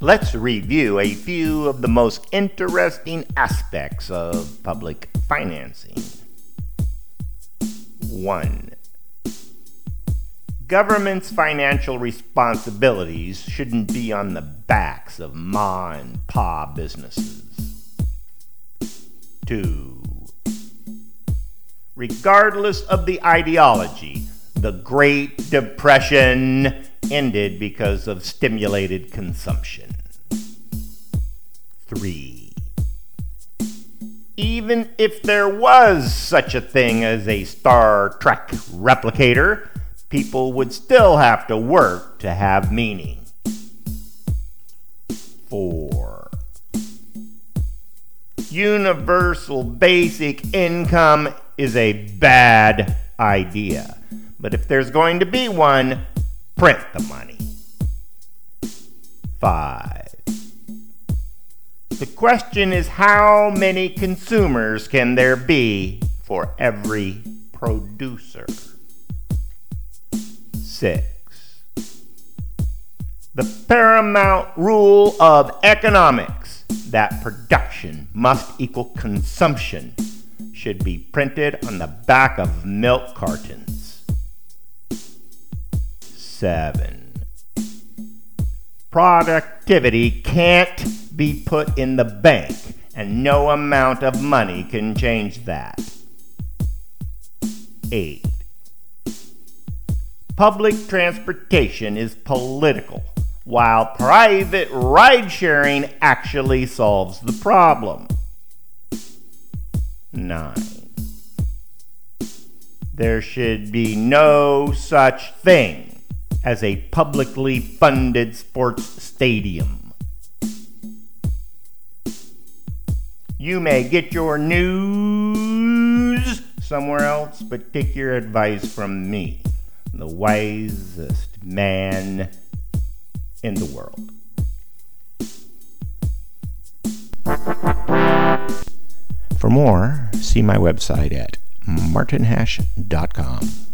Let's review a few of the most interesting aspects of public financing. 1. Government's financial responsibilities shouldn't be on the backs of ma and pa businesses. 2 regardless of the ideology, the Great Depression ended because of stimulated consumption. 3. Even if there was such a thing as a Star Trek replicator, people would still have to work to have meaning. 4. Universal basic income is a bad idea. But if there's going to be one, print the money. 5. The question is how many consumers can there be for every producer? 6. The paramount rule of economics that production must equal consumption should be printed on the back of milk cartons. 7. Productivity can't be put in the bank, and no amount of money can change that. 8. Public transportation is political, while private ride sharing actually solves the problem. 9. There should be no such thing as a publicly funded sports stadium. You may get your news somewhere else, but take your advice from me, the wisest man in the world. For more, see my website at martinhash.com.